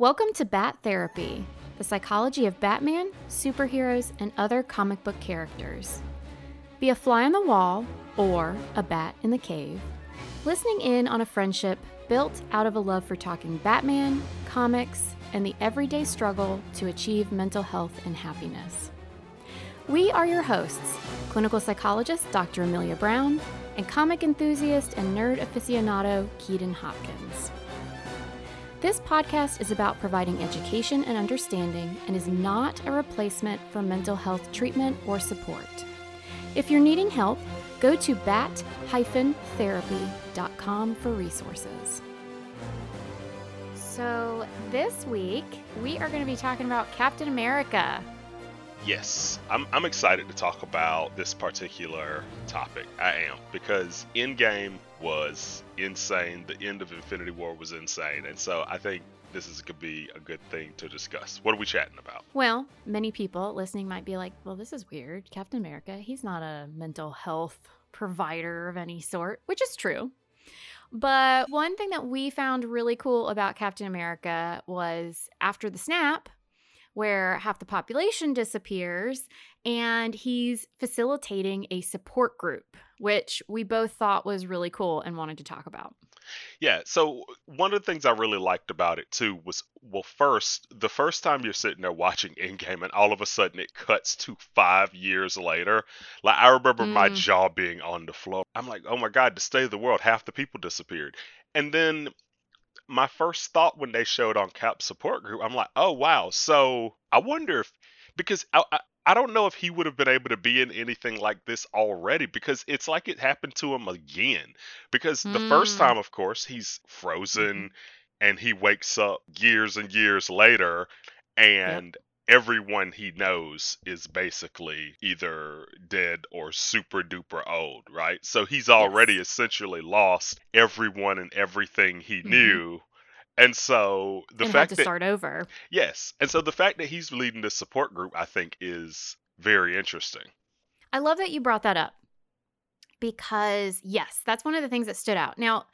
Welcome to Bat Therapy, the psychology of Batman, superheroes, and other comic book characters. Be a fly on the wall or a bat in the cave, listening in on a friendship built out of a love for talking Batman, comics, and the everyday struggle to achieve mental health and happiness. We are your hosts, clinical psychologist Dr. Amelia Brown, and comic enthusiast and nerd aficionado Keaton Hopkins. This podcast is about providing education and understanding and is not a replacement for mental health treatment or support. If you're needing help, go to bat-therapy.com for resources. So, this week we are going to be talking about Captain America. Yes, I'm, I'm excited to talk about this particular topic. I am, because Endgame was insane. The end of Infinity War was insane. And so I think this is could be a good thing to discuss. What are we chatting about? Well, many people listening might be like, well, this is weird. Captain America, he's not a mental health provider of any sort, which is true. But one thing that we found really cool about Captain America was after the snap, where half the population disappears and he's facilitating a support group, which we both thought was really cool and wanted to talk about. Yeah, so one of the things I really liked about it too was well, first, the first time you're sitting there watching Endgame and all of a sudden it cuts to five years later, like I remember mm. my jaw being on the floor. I'm like, oh my God, to stay the world, half the people disappeared. And then my first thought when they showed on Cap support group, I'm like, oh wow. So I wonder if because I, I, I don't know if he would have been able to be in anything like this already because it's like it happened to him again. Because mm. the first hmm. time, of course, he's frozen mm-hmm. and he wakes up years and years later and yep everyone he knows is basically either dead or super duper old, right? So he's already yes. essentially lost everyone and everything he mm-hmm. knew. And so the and fact to that start over. Yes. And so the fact that he's leading this support group I think is very interesting. I love that you brought that up. Because yes, that's one of the things that stood out. Now,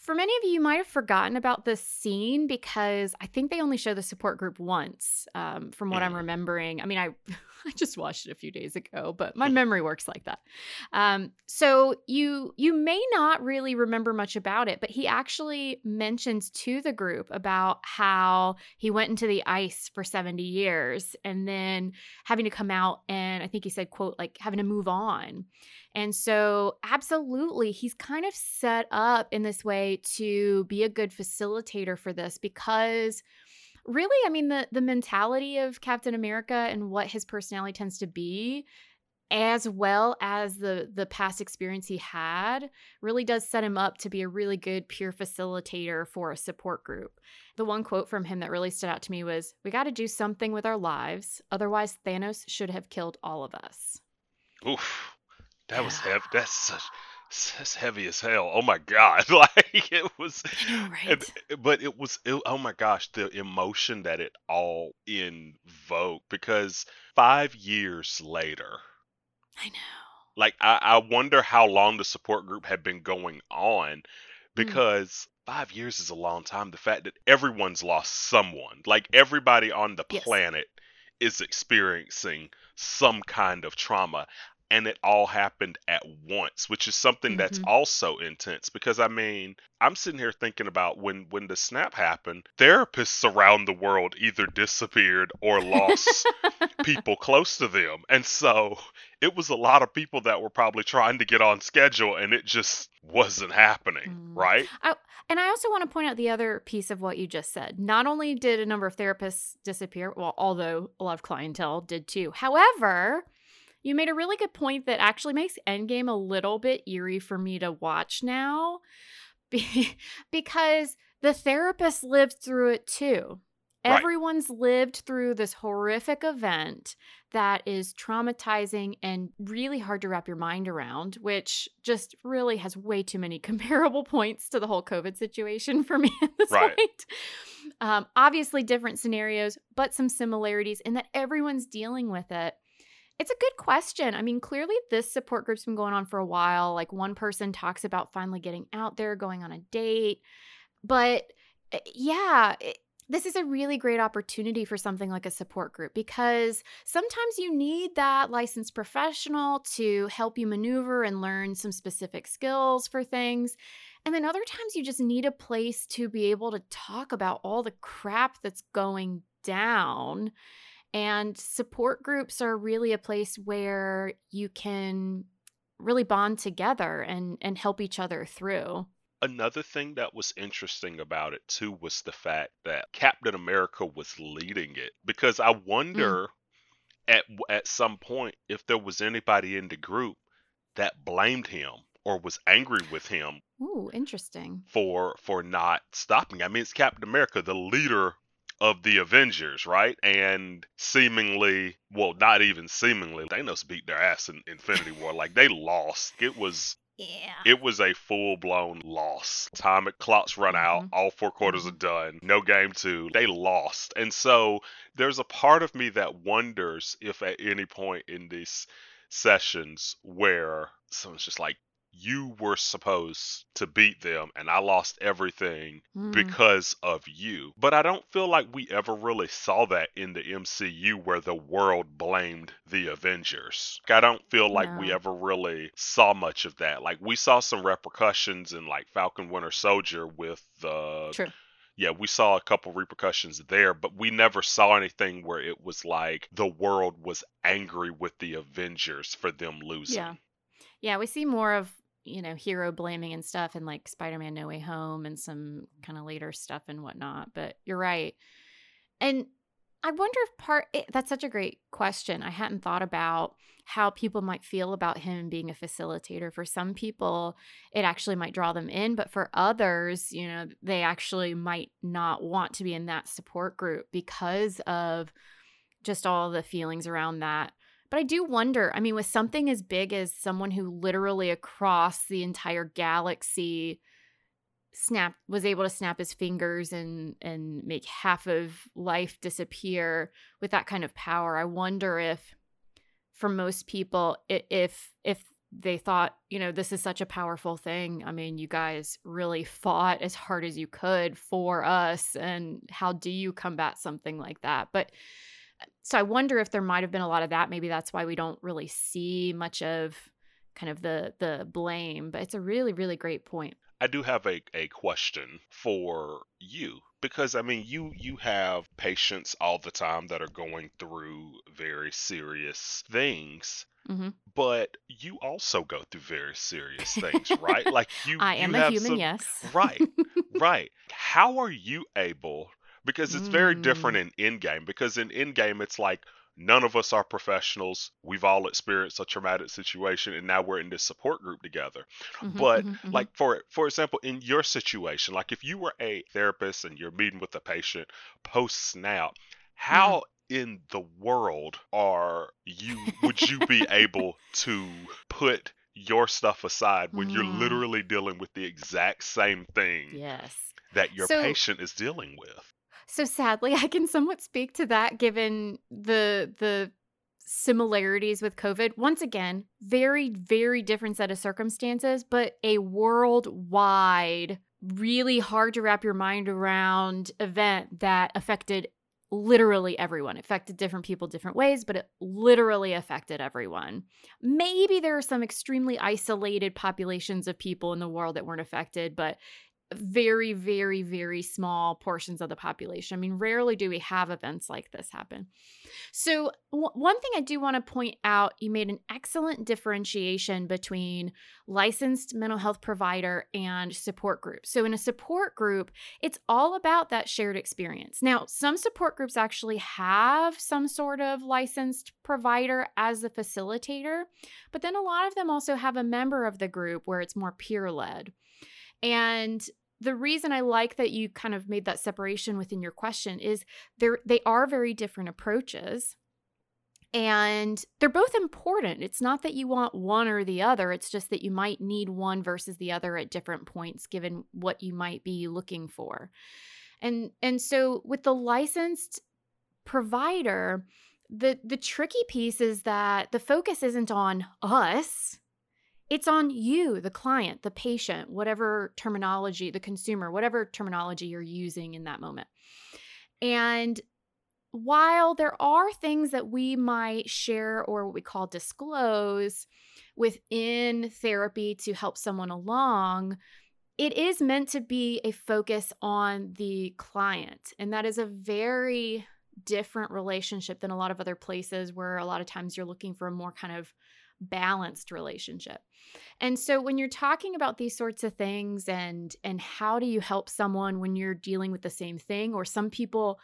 for many of you, you might have forgotten about this scene because I think they only show the support group once, um, from what I'm mm. remembering. I mean, I I just watched it a few days ago, but my memory works like that. Um, so you you may not really remember much about it, but he actually mentions to the group about how he went into the ice for 70 years and then having to come out and I think he said, quote, like having to move on. And so, absolutely, he's kind of set up in this way to be a good facilitator for this because really, I mean, the the mentality of Captain America and what his personality tends to be as well as the the past experience he had really does set him up to be a really good peer facilitator for a support group. The one quote from him that really stood out to me was, "We got to do something with our lives, otherwise Thanos should have killed all of us." Oof. That was heavy. That's such that's heavy as hell. Oh my god! Like it was, right? But it was. It, oh my gosh, the emotion that it all invoked. Because five years later, I know. Like I, I wonder how long the support group had been going on, mm. because. Mm. Five years is a long time. The fact that everyone's lost someone, like everybody on the yes. planet, is experiencing some kind of trauma and it all happened at once, which is something mm-hmm. that's also intense because I mean, I'm sitting here thinking about when when the snap happened, therapists around the world either disappeared or lost people close to them. And so it was a lot of people that were probably trying to get on schedule and it just wasn't happening, mm. right? I, and I also want to point out the other piece of what you just said. Not only did a number of therapists disappear, well, although a lot of clientele did too. However, you made a really good point that actually makes Endgame a little bit eerie for me to watch now because the therapist lived through it too. Right. Everyone's lived through this horrific event that is traumatizing and really hard to wrap your mind around, which just really has way too many comparable points to the whole COVID situation for me at this right. point. Um, obviously, different scenarios, but some similarities in that everyone's dealing with it. It's a good question. I mean, clearly this support group's been going on for a while. Like one person talks about finally getting out there, going on a date. But eh, yeah, it, this is a really great opportunity for something like a support group because sometimes you need that licensed professional to help you maneuver and learn some specific skills for things. And then other times you just need a place to be able to talk about all the crap that's going down. And support groups are really a place where you can really bond together and and help each other through. Another thing that was interesting about it too was the fact that Captain America was leading it because I Mm. wonder at at some point if there was anybody in the group that blamed him or was angry with him Ooh, interesting. for for not stopping. I mean, it's Captain America, the leader of the Avengers, right? And seemingly, well, not even seemingly, Thanos beat their ass in Infinity War. Like they lost. It was Yeah. it was a full blown loss. Atomic clocks run out. Mhm. All four quarters are done. No game two. They lost. And so there's a part of me that wonders if at any point in these sessions where someone's just like, you were supposed to beat them and I lost everything Mm. because of you. But I don't feel like we ever really saw that in the MCU where the world blamed the Avengers. I don't feel like we ever really saw much of that. Like we saw some repercussions in like Falcon Winter Soldier with the True. yeah, we saw a couple repercussions there, but we never saw anything where it was like the world was angry with the Avengers for them losing. Yeah. Yeah, we see more of, you know, hero blaming and stuff and like Spider Man No Way Home and some kind of later stuff and whatnot. But you're right. And I wonder if part it, that's such a great question. I hadn't thought about how people might feel about him being a facilitator. For some people, it actually might draw them in, but for others, you know, they actually might not want to be in that support group because of just all the feelings around that. But I do wonder, I mean, with something as big as someone who literally across the entire galaxy snap was able to snap his fingers and and make half of life disappear with that kind of power, I wonder if for most people if if they thought, you know, this is such a powerful thing. I mean, you guys really fought as hard as you could for us and how do you combat something like that? But so I wonder if there might have been a lot of that. Maybe that's why we don't really see much of kind of the the blame. But it's a really really great point. I do have a, a question for you because I mean you you have patients all the time that are going through very serious things hmm but you also go through very serious things right like you I you am a human, some yes. right right how are you able because it's very different Mm. in Endgame because in Endgame it's like none of us are professionals we've all experienced a traumatic situation and now we're in this support group together Mhm, but mhm, mhm. like for for example in your situation like if you were a therapist and you're meeting with a patient post snap how in the world are you would you be able to put your stuff aside when you're Mm. literally dealing with the exact same thing yes. that your So- patient is dealing with So sadly, I can somewhat speak to that given the the similarities with COVID. Once again, very very different set of circumstances, but a worldwide really hard to wrap your mind around event that affected literally everyone. Affected different people different ways, but it literally affected everyone. Maybe there are some extremely isolated populations of people in the world that weren't affected, but very, very, very small portions of the population. I mean, rarely do we have events like this happen. So, w- one thing I do want to point out you made an excellent differentiation between licensed mental health provider and support group. So, in a support group, it's all about that shared experience. Now, some support groups actually have some sort of licensed provider as the facilitator, but then a lot of them also have a member of the group where it's more peer led. And the reason I like that you kind of made that separation within your question is they're they are very different approaches. And they're both important. It's not that you want one or the other. It's just that you might need one versus the other at different points given what you might be looking for. And and so with the licensed provider, the the tricky piece is that the focus isn't on us it's on you, the client, the patient, whatever terminology, the consumer, whatever terminology you're using in that moment. And while there are things that we might share or what we call disclose within therapy to help someone along, it is meant to be a focus on the client. And that is a very different relationship than a lot of other places where a lot of times you're looking for a more kind of balanced relationship. And so when you're talking about these sorts of things and and how do you help someone when you're dealing with the same thing or some people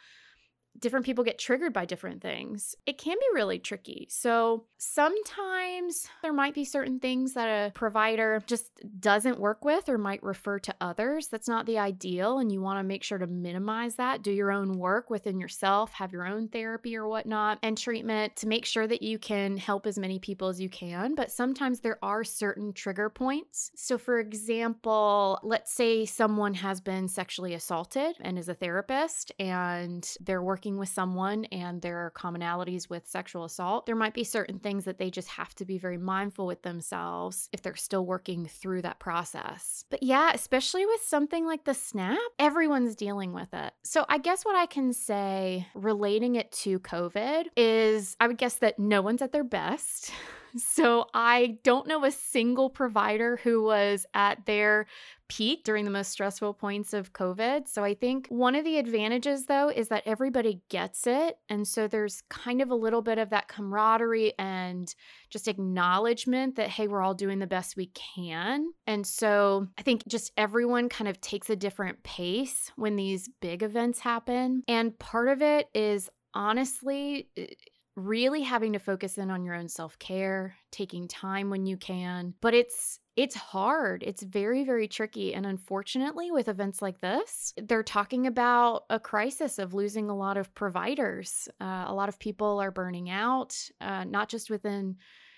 different people get triggered by different things. It can be really tricky. So sometimes there might be certain things that a provider just doesn't work with or might refer to others. That's not the ideal. And you want to make sure to minimize that. Do your own work within yourself, have your own therapy or whatnot, and treatment to make sure that you can help as many people as you can. But sometimes there are certain trigger points. So, for example, let's say someone has been sexually assaulted and is a therapist and they're working with someone and there are commonalities with sexual assault, there might be certain things that they just have to be very mindful with themselves if they're still working through that process. But yeah, especially with something like the snap, everyone's dealing with it. So I guess what I can say relating it to COVID is I would guess that no one's at their best. So I don't know a single provider who was at their peak during the most stressful points of COVID. So I think one of the advantages, though, is that everybody gets it. And so there's kind of a little bit of that camaraderie and just acknowledgement that, hey, we're all doing the best we can. And so I think just everyone kind of takes a different pace when these big events happen. And part of it is honestly, eh, really having to focus in on your own self-care, taking time when you can. But it's it's hard. It's very very tricky and unfortunately with events like this, they're talking about a crisis of losing a lot of providers. Uh, a lot of people are burning out, uh, not just within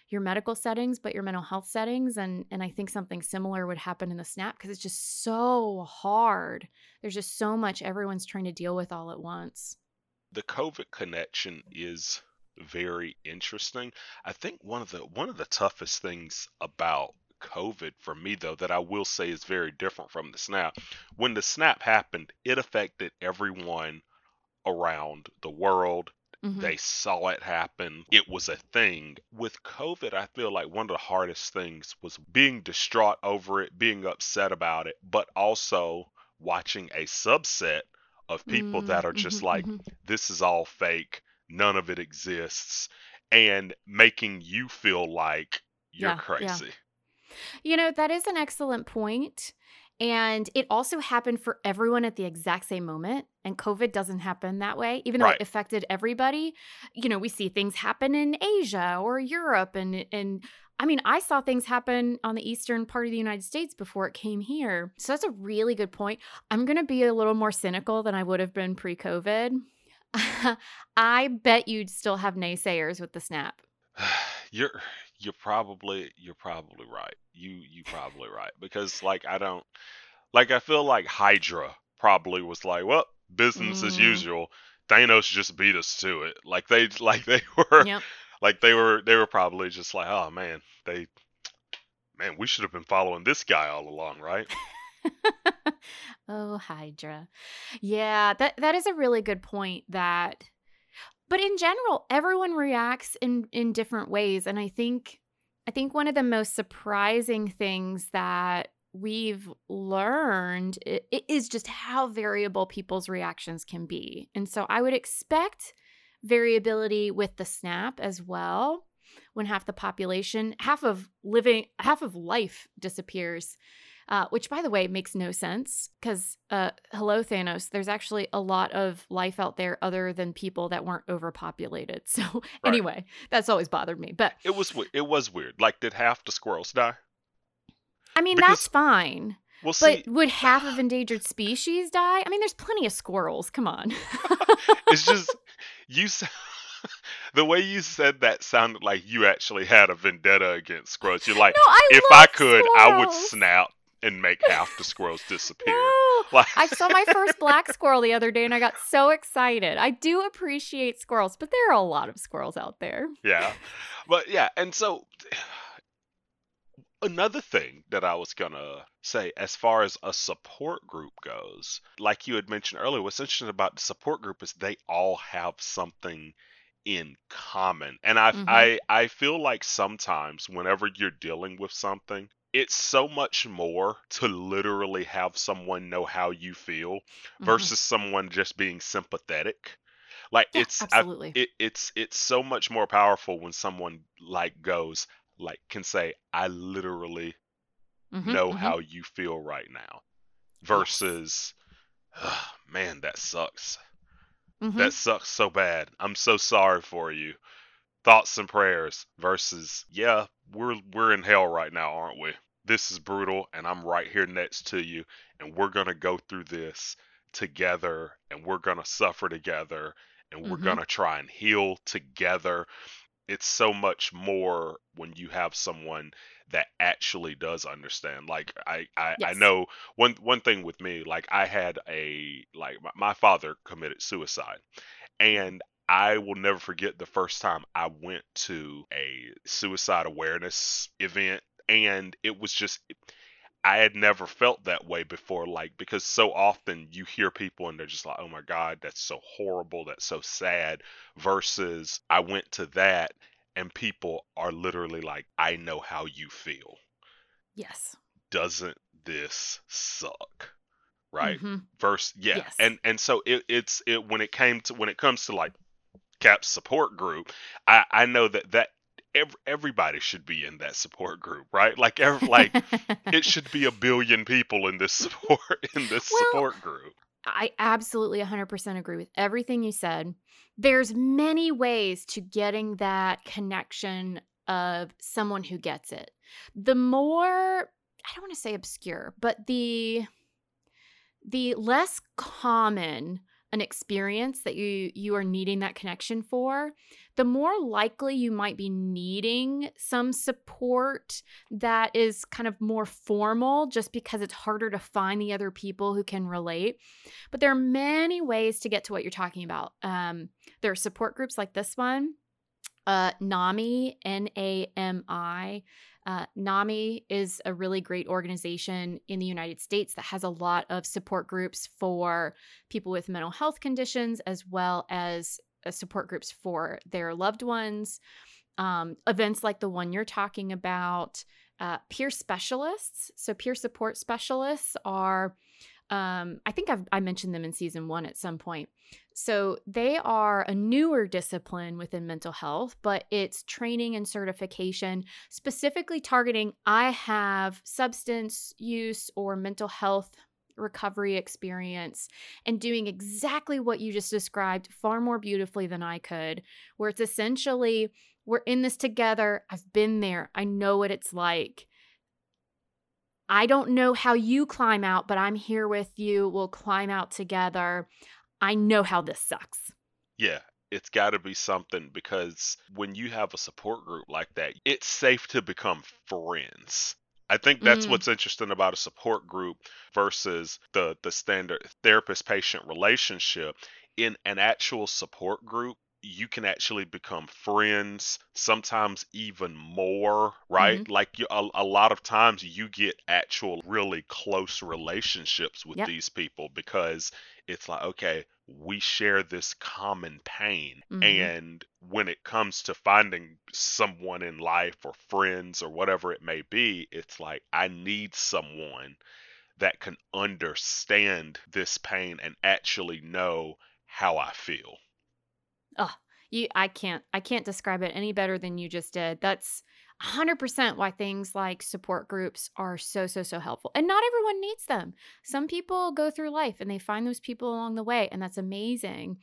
your medical settings but your mental health settings and and I think something similar would happen in the snap because it's just so hard. There's just so much everyone's trying to deal with all at once. The COVID connection is very interesting. I think one of the one of the toughest things about COVID for me though that I will say is very different from the snap. When the snap happened, it affected everyone around the world. Mm-hmm. They saw it happen. It was a thing. With COVID, I feel like one of the hardest things was being distraught over it, being upset about it, but also watching a subset of people mm-hmm. that are just mm-hmm, like, mm-hmm. this is all fake none of it exists and making you feel like you're yeah, crazy. Yeah. You know, that is an excellent point. And it also happened for everyone at the exact same moment. And COVID doesn't happen that way, even though right. it affected everybody. You know, we see things happen in Asia or Europe. And, and I mean, I saw things happen on the eastern part of the United States before it came here. So that's a really good point. I'm going to be a little more cynical than I would have been pre COVID. I bet you'd still have naysayers with the snap. you're you're probably you're probably right. You you probably right because like I don't like I feel like Hydra probably was like, well, business mm. as usual. Thanos just beat us to it. Like they like they were yep. like they were they were probably just like, oh man, they man, we should have been following this guy all along, right? oh, Hydra. Yeah, that that is a really good point that but in general, everyone reacts in in different ways and I think I think one of the most surprising things that we've learned is just how variable people's reactions can be. And so I would expect variability with the snap as well when half the population half of living half of life disappears uh, which by the way makes no sense because uh, hello Thanos, there's actually a lot of life out there other than people that weren't overpopulated. So right. anyway, that's always bothered me. But it was it was weird. Like, did half the squirrels die? I mean, because, that's fine. Well, see, but would half of endangered species die? I mean, there's plenty of squirrels. Come on. it's just you. the way you said that sounded like you actually had a vendetta against squirrels. You're like, no, if I could, squirrels. I would snap and make half the squirrels disappear. No. Like- I saw my first black squirrel the other day and I got so excited. I do appreciate squirrels, but there are a lot of squirrels out there. Yeah. But yeah, and so another thing that I was gonna say, as far as a support group goes, like you had mentioned earlier, what's interesting about the support group is they all have something in common. And I Mhm. I I feel like sometimes whenever you're dealing with something, it's so much more to literally have someone know how you feel Mhm. versus someone just being sympathetic. Like Yeah, it's I, it, it's it's so much more powerful when someone like goes like can say I literally Mhm, know mhm. how you feel right now versus man that sucks. Mhm. That sucks so bad. I'm so sorry for you. Thoughts and prayers versus yeah, we're we're in hell right now, aren't we? This is brutal and I'm right here next to you and we're going to go through this together and we're going to suffer together and we're Mhm. going to try and heal together. It's so much more when you have someone that actually does understand. Like I I, I know one one thing with me, like I had a like my, my father committed suicide and I will never forget the first time I went to a suicide awareness event and it was just I had never felt that way before like because so often you hear people and they're just like oh my god that's so horrible that's so sad versus I went to that and people are literally like I know how you feel Yes. doesn't this suck right Mhm. verse yeah Yes. and and so it, it's it when it came to when it comes to like cap's support group i i know that that ev- everybody should be in that support group right like ev- like it should be a billion people in this support in this Well, support group I absolutely 100% agree with everything you said. There's many ways to getting that connection of someone who gets it. The more I don't want to say obscure, but the the less common an experience that you you are needing that connection for, the more likely you might be needing some support that is kind of more formal just because it's harder to find the other people who can relate. But there are many ways to get to what you're talking about. Um, there are support groups like this one, uh, NAMI, N A M I. Uh, NAMI is a really great organization in the United States that has a lot of support groups for people with mental health conditions as well as uh, support groups for their loved ones. Um, events like the one you're talking about, uh, peer specialists. So, peer support specialists are, um, I think I've, I mentioned them in season one at some point. So, they are a newer discipline within mental health, but it's training and certification specifically targeting I have substance use or mental health recovery experience and doing exactly what you just described far more beautifully than I could, where it's essentially we're in this together. I've been there. I know what it's like. I don't know how you climb out, but I'm here with you. We'll climb out together. I know how this sucks. yeah it's got to be something because when you have a support group like that it's safe to become friends I think that's Mm. what's interesting about a support group versus the the standard therapist patient relationship. In an actual support group, you can actually become friends, sometimes even more, right? Like you, a, a lot of times you get actual really close relationships with Yep. these people because it's like, okay, we share this common pain. Mhm. And when it comes to finding someone in life or friends or whatever it may be, it's like, I need someone that can understand this pain and actually know how I feel. Oh, you I can't I can't describe it any better than you just did. That's 100% why things like support groups are so so so helpful. And not everyone needs them. Some people go through life and they find those people along the way and that's amazing.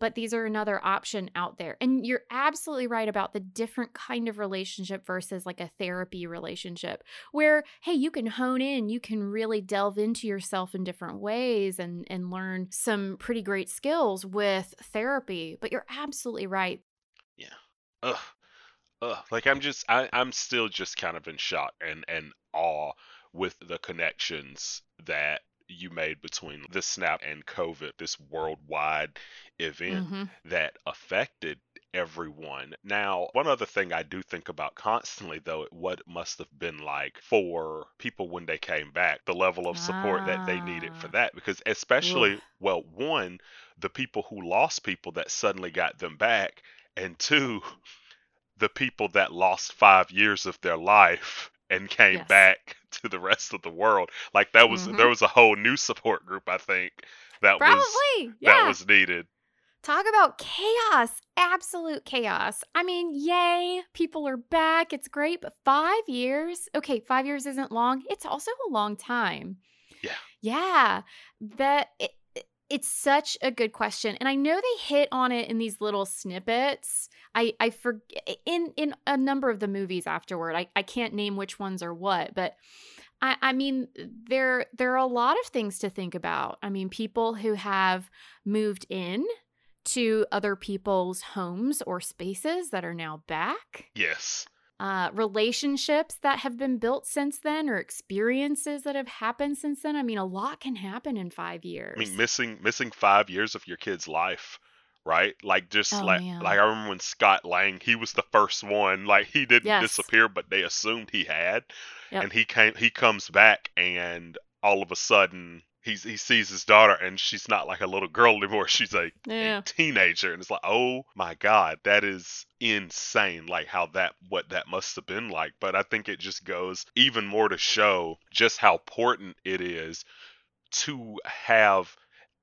But these are another option out there. And you're absolutely right about the different kind of relationship versus like a therapy relationship where hey, you can hone in, you can really delve into yourself in different ways and and learn some pretty great skills with therapy. But you're absolutely right. Yeah. Ugh. Ugh. Like I'm just I, I'm still just kind of in shock and, and awe with the connections that you made between the snap and COVID, this worldwide event Mhm. that affected everyone. Now, one other thing I do think about constantly, though, what it must have been like for people when they came back, the level of support that they needed for Ah. that. Because, especially, well, one, the people who lost people that suddenly got them back, and two, the people that lost five years of their life and came Yes. back to the rest of the world. Like that was Mhm. there was a whole new support group, I think, that was Probably. that was needed. Talk about chaos. Absolute chaos. I mean, yay, people are back. It's great, but 5 years? Okay, 5 years isn't long. It's also a long time. Yeah. Yeah. That it- it's such a good question. And I know they hit on it in these little snippets. I I forget in in a number of the movies afterward. I I can't name which ones are what, but I, I mean, there there are a lot of things to think about. I mean, people who have moved in to other people's homes or spaces that are now back. Yes. Uh, relationships that have been built since then, or experiences that have happened since then. I mean, a lot can happen in five years. I mean, missing missing five years of your kid's life, right? Like just Oh, like man. like I remember when Scott Lang, he was the first one. Like he didn't Yes. disappear, but they assumed he had, Yep. and he came. He comes back, and all of a sudden. He's, he sees his daughter and she's not like a little girl anymore. She's a, Yeah. a teenager. And it's like, oh my God, that is insane. Like how that, what that must have been like. But I think it just goes even more to show just how important it is to have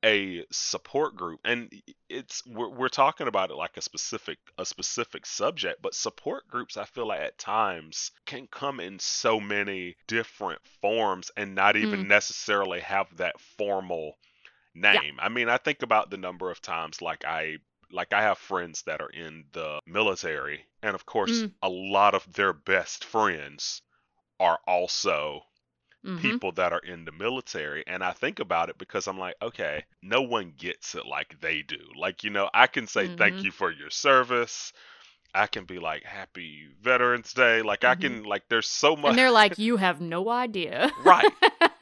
a support group and it's we're, we're talking about it like a specific a specific subject but support groups i feel like at times can come in so many different forms and not even necessarily have that formal name. I mean i think about the number of times like i like i have friends that are in the military and of course Mm. a lot of their best friends are also Mhm. people that are in the military and I think about it because I'm like, okay, no one gets it like they do. Like, you know, I can say thank Mhm. you for your service. I can be like happy Veterans Day. Like I Mhm. can like there's so much And they're like, you have no idea. Right.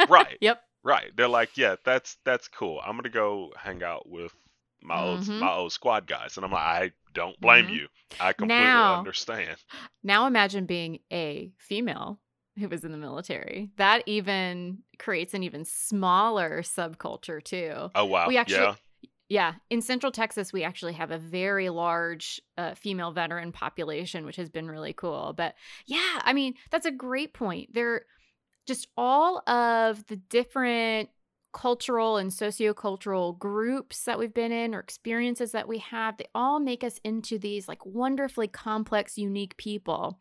Right. Yep. right. They're like, yeah, that's that's cool. I'm going to go hang out with my old Mhm. my old squad guys and I'm like, I don't blame Mhm. you. I completely Now- understand. Now imagine being a female who was in the military. That even creates an even smaller subculture too. Oh wow. We actually yeah. yeah, in Central Texas we actually have a very large uh, female veteran population which has been really cool. But yeah, I mean, that's a great point. They're just all of the different cultural and sociocultural groups that we've been in or experiences that we have, they all make us into these like wonderfully complex, unique people.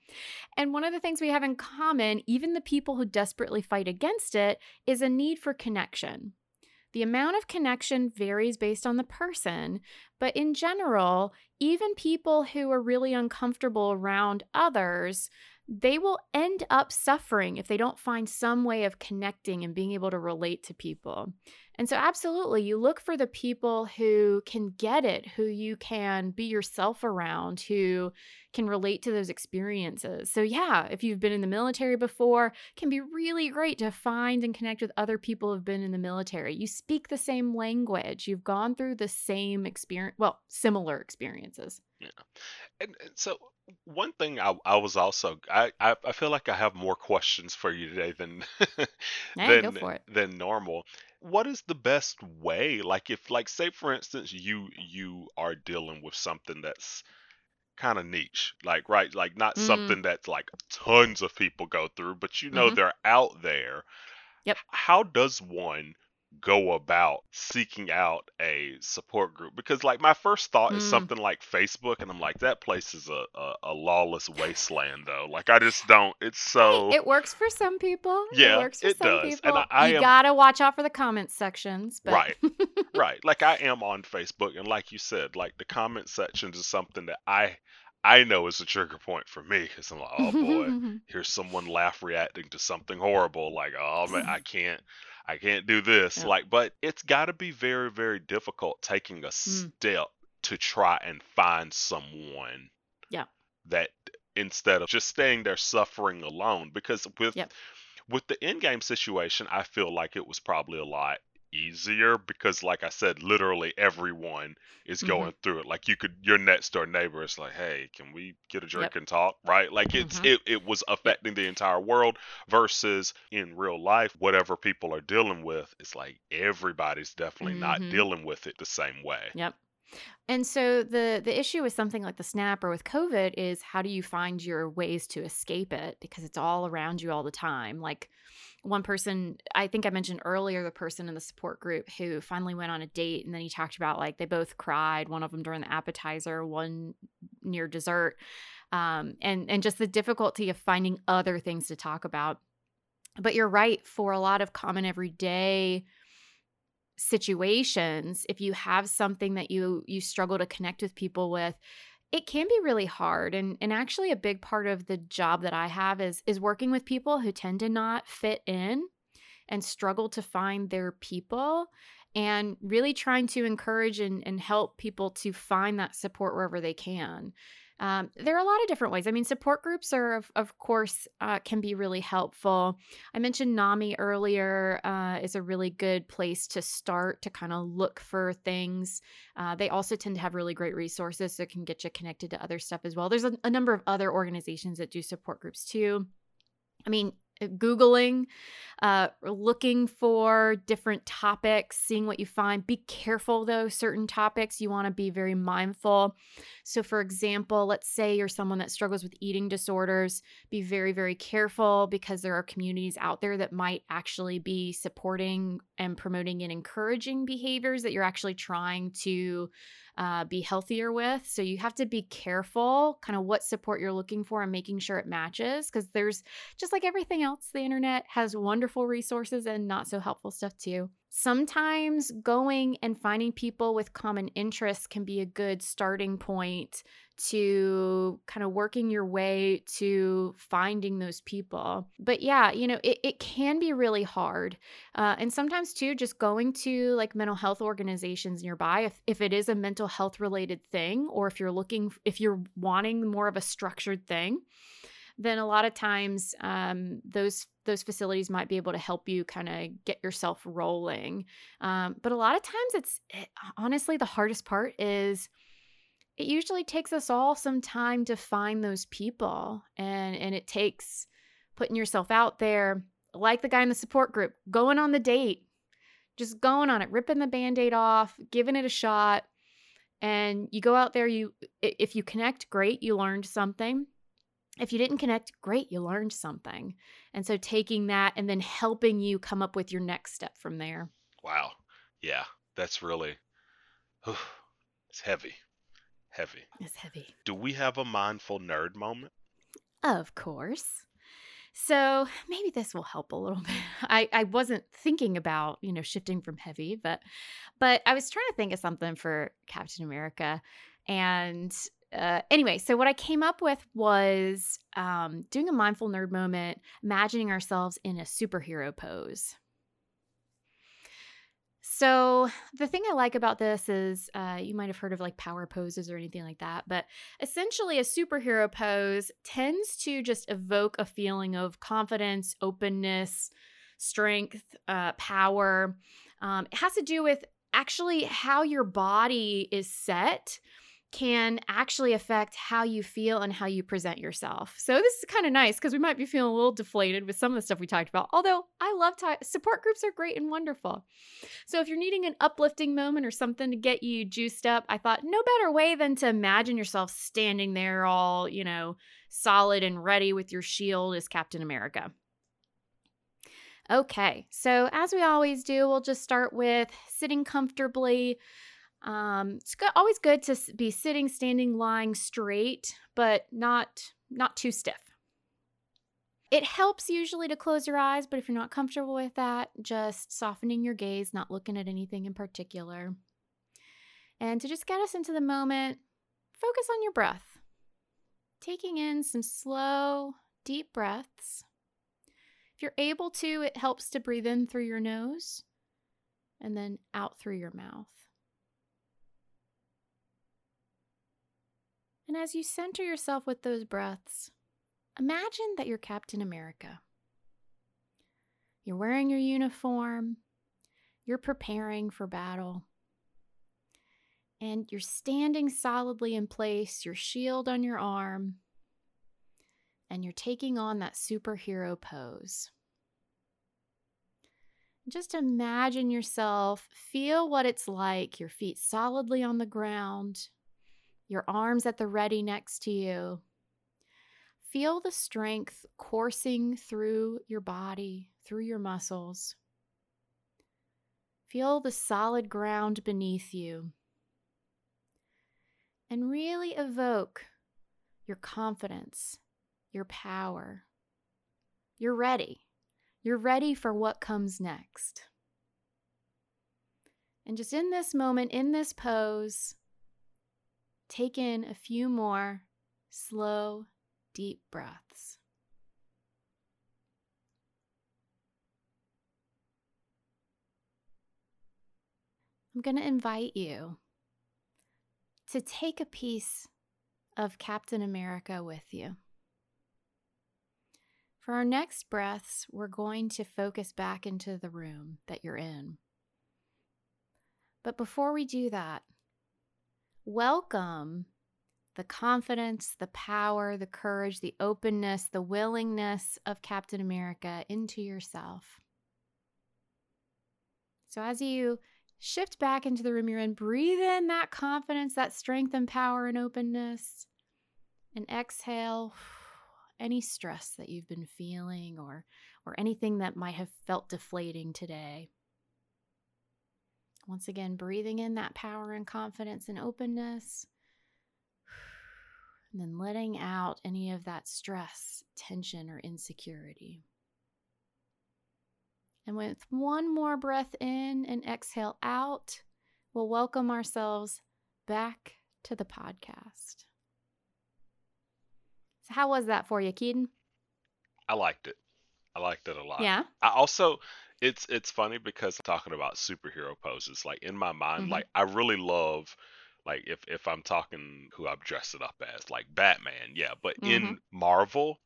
And one of the things we have in common, even the people who desperately fight against it, is a need for connection. The amount of connection varies based on the person, but in general, even people who are really uncomfortable around others, they will end up suffering if they don't find some way of connecting and being able to relate to people. And so, absolutely, you look for the people who can get it, who you can be yourself around, who can relate to those experiences. So, yeah, if you've been in the military before, it can be really great to find and connect with other people who've been in the military. You speak the same language, you've gone through the same experience, well, similar experiences. And, and so one thing I, I was also I, I I feel like I have more questions for you today than than than normal. What is the best way? Like if like say for instance you you are dealing with something that's kind of niche, like right, like not Mm. something that like tons of people go through, but you know Mhm. they're out there. Yep. How does one go about seeking out a support group? Because like my first thought is Mm. something like Facebook, and I'm like that place is a a, a lawless wasteland though. Like I just don't. It's so. It works for some people. Yeah, it works for it some does. And people. I- I you am- gotta watch out for the comments sections. But Right. right like i am on facebook and like you said like the comment sections is something that i i know is a trigger point for me because i'm like oh boy here's someone laugh reacting to something horrible like oh man i can't i can't do this Yeah. like but it's got to be very very difficult taking a Mm. step to try and find someone Yeah. that instead of just staying there suffering alone because with Yep. with the end game situation i feel like it was probably a lot easier because, like I said, literally everyone is hmm going through it. Like you could, your next door neighbor is like, "Hey, can we get a drink Yep. and talk?" Right? Like it's hmm it it was affecting the entire world versus in real life, whatever people are dealing with, it's like everybody's definitely not hmm dealing with it the same way. Yep. And so the the issue with something like the snap or with COVID is how do you find your ways to escape it because it's all around you all the time. Like one person, I think I mentioned earlier, the person in the support group who finally went on a date and then he talked about like they both cried, one of them during the appetizer, one near dessert. Um, and and just the difficulty of finding other things to talk about. But you're right, for a lot of common everyday situations if you have something that you you struggle to connect with people with it can be really hard and and actually a big part of the job that I have is is working with people who tend to not fit in and struggle to find their people and really trying to encourage and, and help people to find that support wherever they can um, there are a lot of different ways. I mean support groups are of, of course uh, can be really helpful. I mentioned nami earlier uh, is a really good place to start to kind of look for things. Uh, they also tend to have really great resources that can get you connected to other stuff as well. There's a, a number of other organizations that do support groups too. I mean googling uh, looking for different topics seeing what you find. Be careful though certain topics you want to be very mindful. So for example let's say you're someone that struggles with eating disorders be very very careful because there are communities out there that might actually be supporting and promoting and encouraging behaviors that you're actually trying to uh, be healthier with so you have to be careful kind of what support you're looking for and making sure it matches because there's just like everything else, the internet has wonderful resources and not so helpful stuff too. Sometimes going and finding people with common interests can be a good starting point to kind of working your way to finding those people. But yeah, you know, it, it can be really hard. Uh, and sometimes too, just going to like mental health organizations nearby, if, if it is a mental health related thing, or if you're looking, if you're wanting more of a structured thing, then a lot of times um, those those facilities might be able to help you kind of get yourself rolling. Um, but a lot of times, it's it, honestly the hardest part is it usually takes us all some time to find those people, and and it takes putting yourself out there, like the guy in the support group, going on the date, just going on it, ripping the band-aid off, giving it a shot. And you go out there, you if you connect, great, you learned something if you didn't connect, great, you learned something. And so taking that and then helping you come up with your next step from there. Wow. Yeah, that's really it's heavy. Heavy. It's heavy. Do we have a mindful nerd moment? Of course. So maybe this will help a little bit. I, I wasn't thinking about, you know, shifting from heavy, but but I was trying to think of something for Captain America. And uh, anyway, so what I came up with was um, doing a mindful nerd moment, imagining ourselves in a superhero pose. So, the thing I like about this is uh, you might have heard of like power poses or anything like that, but essentially, a superhero pose tends to just evoke a feeling of confidence, openness, strength, uh, power. Um, it has to do with actually how your body is set can actually affect how you feel and how you present yourself. So this is kind of nice because we might be feeling a little deflated with some of the stuff we talked about. Although I love support groups are great and wonderful. So if you're needing an uplifting moment or something to get you juiced up, I thought no better way than to imagine yourself standing there all, you know, solid and ready with your shield as Captain America. Okay, so as we always do, we'll just start with sitting comfortably. Um, it's go- always good to be sitting, standing, lying straight, but not not too stiff. It helps usually to close your eyes, but if you're not comfortable with that, just softening your gaze, not looking at anything in particular. And to just get us into the moment, focus on your breath. Taking in some slow, deep breaths. If you're able to, it helps to breathe in through your nose and then out through your mouth. And as you center yourself with those breaths, imagine that you're Captain America. You're wearing your uniform, You're preparing for battle. And you're standing solidly in place, your shield on your arm, and you're taking on that superhero pose. Just imagine yourself, feel what it's like, your feet solidly on the ground, your arms at the ready next to you. Feel the strength coursing through your body, through your muscles. Feel the solid ground beneath you. And really evoke your confidence, your power. You're ready. You're ready for what comes next. And just in this moment, in this pose, take in a few more slow, deep breaths. I'm going to invite you to take a piece of Captain America with you. For our next breaths, we're going to focus back into the room that you're in. But before we do that, welcome the confidence, the power, the courage, the openness, the willingness of Captain America into yourself. So as you shift back into the room you're in, breathe in that confidence, that strength and power and openness, and exhale any stress that you've been feeling or or anything that might have felt deflating today. Once again, breathing in that power and confidence and openness. And then letting out any of that stress, tension, or insecurity. And with one more breath in and exhale out, we'll welcome ourselves back to the podcast. So how was that for you, Keaton? I liked it. I liked it a lot. Yeah. I also it's it's funny because talking about superhero poses, like in my mind, Mhm. like I really love like if if I'm talking who I'm dressing up as, like Batman, yeah. But in Marvel,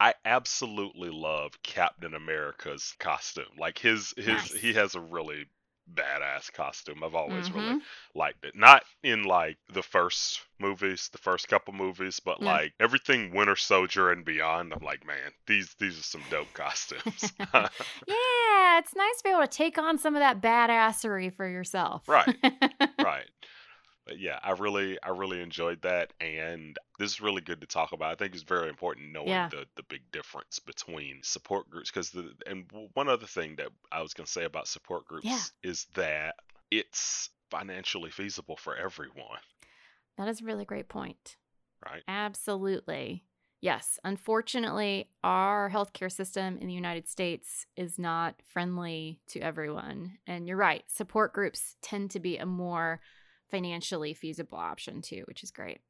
I absolutely love Captain America's costume. Like his his Nice. he has a really badass costume. I've always really Mhm. liked it. Not in like the first movies, the first couple movies, but Yeah. like everything Winter Soldier and beyond. I'm like, man, these these are some dope costumes. Yeah, it's nice to be able to take on some of that badassery for yourself. Right. right. But yeah, I really I really enjoyed that and this is really good to talk about. I think it's very important knowing Yeah. the the big difference between support groups because the and one other thing that I was going to say about support groups Yeah. is that it's financially feasible for everyone, That is a really great point. right? Absolutely. Yes. Unfortunately, our healthcare system in the United States is not friendly to everyone. And you're right. Support groups tend to be a more financially feasible option too, which is great.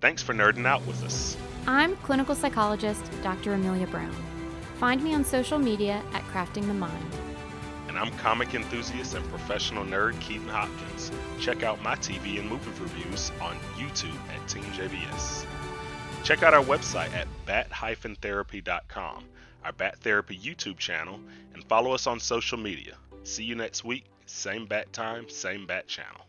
Thanks for nerding out with us. I'm clinical psychologist Dr. Amelia Brown. Find me on social media at Crafting the Mind. And I'm comic enthusiast and professional nerd Keaton Hopkins. Check out my TV and movie reviews on YouTube at Team JBS. Check out our website at bat-therapy.com, our Bat Therapy YouTube channel, and follow us on social media. See you next week, same bat time, same bat channel.